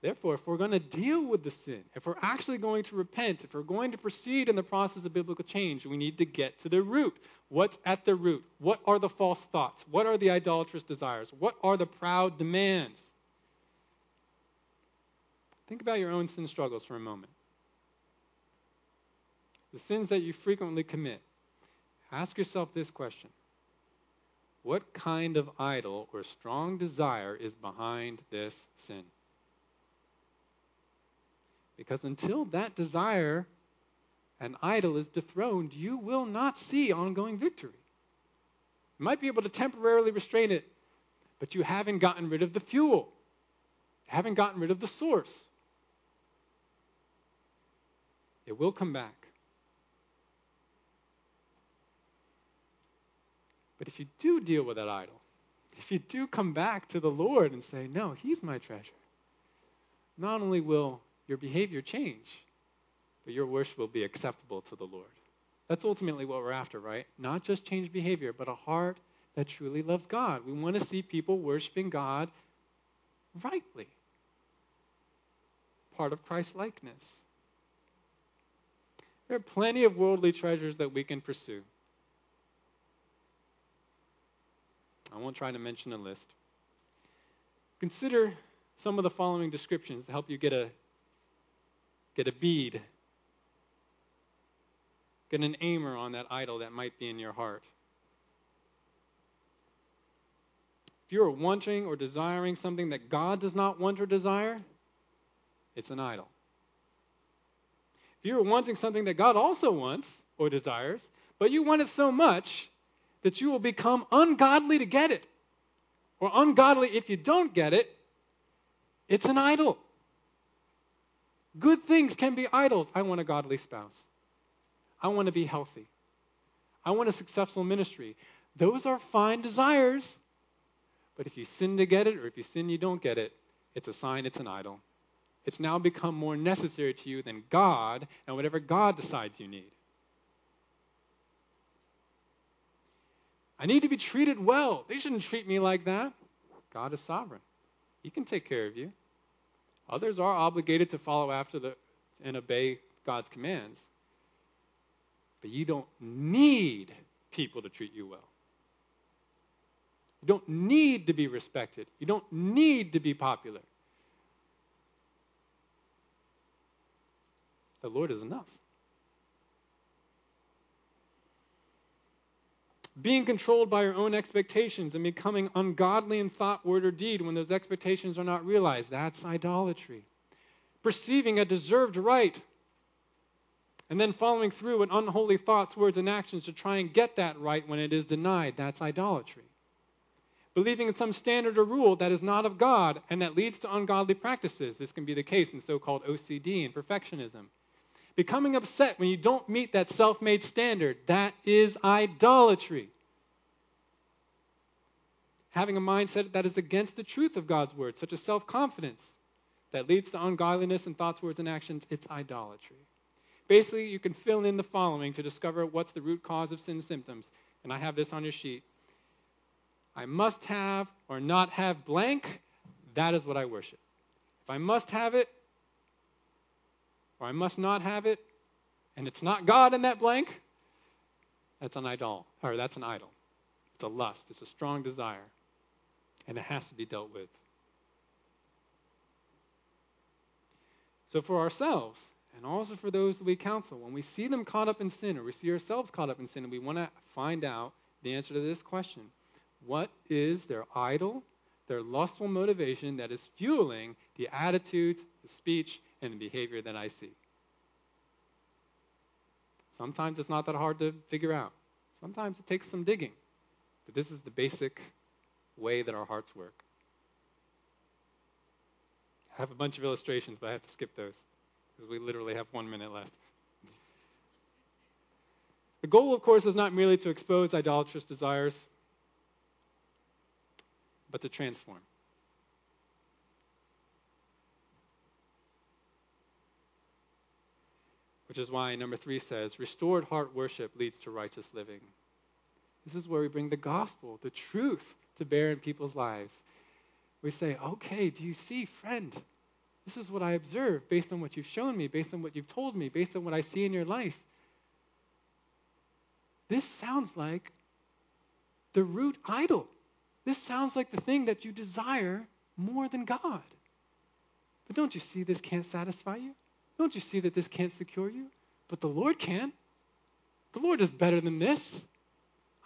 Therefore, if we're going to deal with the sin, if we're actually going to repent, if we're going to proceed in the process of biblical change, we need to get to the root. What's at the root? What are the false thoughts? What are the idolatrous desires? What are the proud demands? Think about your own sin struggles for a moment. The sins that you frequently commit. Ask yourself this question What kind of idol or strong desire is behind this sin? Because until that desire an idol is dethroned, you will not see ongoing victory. You might be able to temporarily restrain it, but you haven't gotten rid of the fuel, you haven't gotten rid of the source. It will come back. But if you do deal with that idol, if you do come back to the Lord and say, No, He's my treasure, not only will your behavior change, but your worship will be acceptable to the Lord. That's ultimately what we're after, right? Not just change behavior, but a heart that truly loves God. We want to see people worshiping God rightly. Part of Christ likeness. There are plenty of worldly treasures that we can pursue. I won't try to mention a list. Consider some of the following descriptions to help you get a get a bead, get an aimer on that idol that might be in your heart. If you are wanting or desiring something that God does not want or desire, it's an idol. If you are wanting something that God also wants or desires, but you want it so much that you will become ungodly to get it, or ungodly if you don't get it, it's an idol. Good things can be idols. I want a godly spouse. I want to be healthy. I want a successful ministry. Those are fine desires. But if you sin to get it, or if you sin you don't get it, it's a sign it's an idol. It's now become more necessary to you than God and whatever God decides you need. I need to be treated well. They shouldn't treat me like that. God is sovereign. He can take care of you. Others are obligated to follow after the and obey God's commands. But you don't need people to treat you well. You don't need to be respected. You don't need to be popular. The Lord is enough. Being controlled by your own expectations and becoming ungodly in thought, word, or deed when those expectations are not realized. That's idolatry. Perceiving a deserved right and then following through with unholy thoughts, words, and actions to try and get that right when it is denied. That's idolatry. Believing in some standard or rule that is not of God and that leads to ungodly practices. This can be the case in so called OCD and perfectionism becoming upset when you don't meet that self made standard, that is idolatry. Having a mindset that is against the truth of God's word, such as self confidence, that leads to ungodliness in thoughts, words, and actions, it's idolatry. Basically, you can fill in the following to discover what's the root cause of sin symptoms. And I have this on your sheet. I must have or not have blank, that is what I worship. If I must have it, or I must not have it, and it's not God in that blank, that's an idol, or that's an idol. It's a lust, it's a strong desire, and it has to be dealt with. So for ourselves, and also for those that we counsel, when we see them caught up in sin, or we see ourselves caught up in sin, and we want to find out the answer to this question what is their idol, their lustful motivation that is fueling the attitudes, the speech, and the behavior that I see. Sometimes it's not that hard to figure out. Sometimes it takes some digging. But this is the basic way that our hearts work. I have a bunch of illustrations, but I have to skip those because we literally have one minute left. The goal, of course, is not merely to expose idolatrous desires, but to transform. Which is why number three says, restored heart worship leads to righteous living. This is where we bring the gospel, the truth, to bear in people's lives. We say, okay, do you see, friend? This is what I observe based on what you've shown me, based on what you've told me, based on what I see in your life. This sounds like the root idol. This sounds like the thing that you desire more than God. But don't you see this can't satisfy you? Don't you see that this can't secure you? But the Lord can. The Lord is better than this.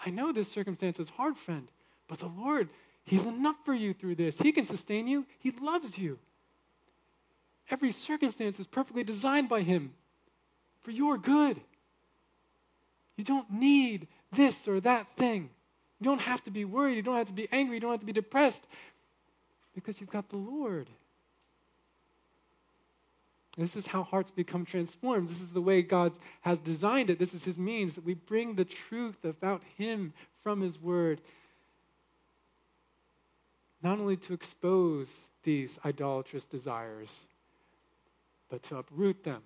I know this circumstance is hard, friend, but the Lord, He's enough for you through this. He can sustain you, He loves you. Every circumstance is perfectly designed by Him for your good. You don't need this or that thing. You don't have to be worried. You don't have to be angry. You don't have to be depressed because you've got the Lord. This is how hearts become transformed. This is the way God has designed it. This is His means that we bring the truth about Him from His Word. Not only to expose these idolatrous desires, but to uproot them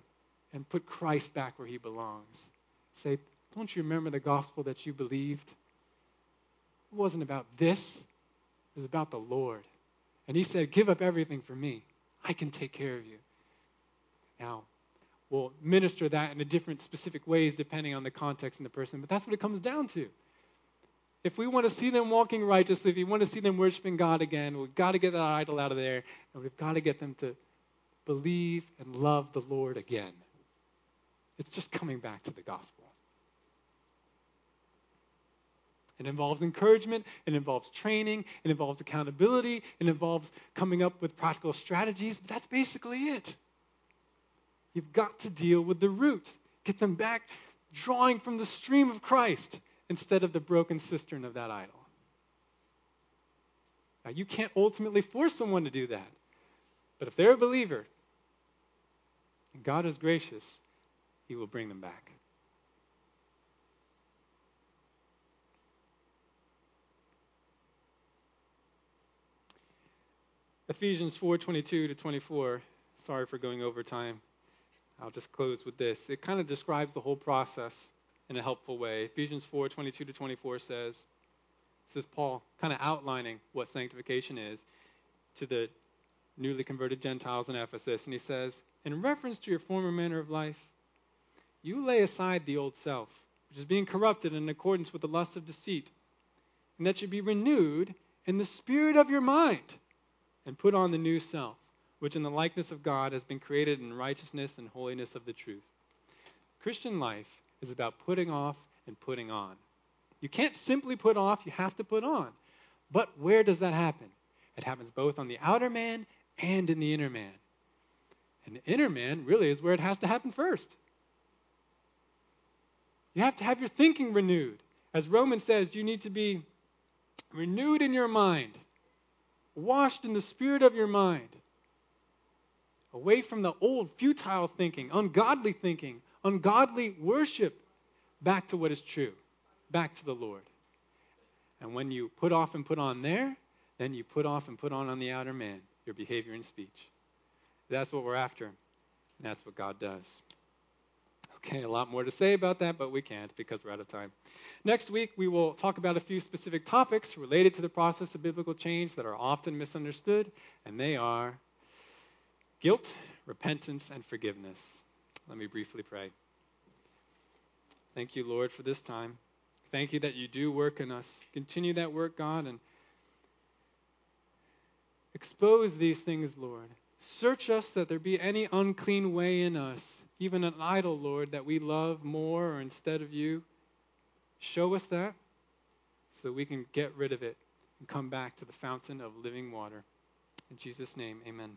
and put Christ back where He belongs. Say, don't you remember the gospel that you believed? It wasn't about this, it was about the Lord. And He said, Give up everything for me. I can take care of you. Now, we'll minister that in a different specific ways depending on the context and the person, but that's what it comes down to. If we want to see them walking righteously, if we want to see them worshiping God again, we've got to get that idol out of there, and we've got to get them to believe and love the Lord again. It's just coming back to the gospel. It involves encouragement, it involves training, it involves accountability, it involves coming up with practical strategies, but that's basically it. You've got to deal with the root. Get them back drawing from the stream of Christ instead of the broken cistern of that idol. Now, you can't ultimately force someone to do that. But if they're a believer, and God is gracious, He will bring them back. Ephesians 4:22 to 24. Sorry for going over time. I'll just close with this. It kind of describes the whole process in a helpful way. Ephesians 4 22 to 24 says, this is Paul kind of outlining what sanctification is to the newly converted Gentiles in Ephesus. And he says, In reference to your former manner of life, you lay aside the old self, which is being corrupted in accordance with the lust of deceit, and that you be renewed in the spirit of your mind, and put on the new self which in the likeness of God has been created in righteousness and holiness of the truth. Christian life is about putting off and putting on. You can't simply put off, you have to put on. But where does that happen? It happens both on the outer man and in the inner man. And the inner man really is where it has to happen first. You have to have your thinking renewed. As Romans says, you need to be renewed in your mind, washed in the spirit of your mind away from the old futile thinking, ungodly thinking, ungodly worship, back to what is true, back to the Lord. And when you put off and put on there, then you put off and put on on the outer man your behavior and speech. That's what we're after, that's what God does. Okay, a lot more to say about that, but we can't because we're out of time. Next week, we will talk about a few specific topics related to the process of biblical change that are often misunderstood, and they are guilt, repentance, and forgiveness. Let me briefly pray. Thank you, Lord, for this time. Thank you that you do work in us. Continue that work, God, and expose these things, Lord. Search us that there be any unclean way in us, even an idol, Lord, that we love more or instead of you. Show us that so that we can get rid of it and come back to the fountain of living water. In Jesus' name, amen.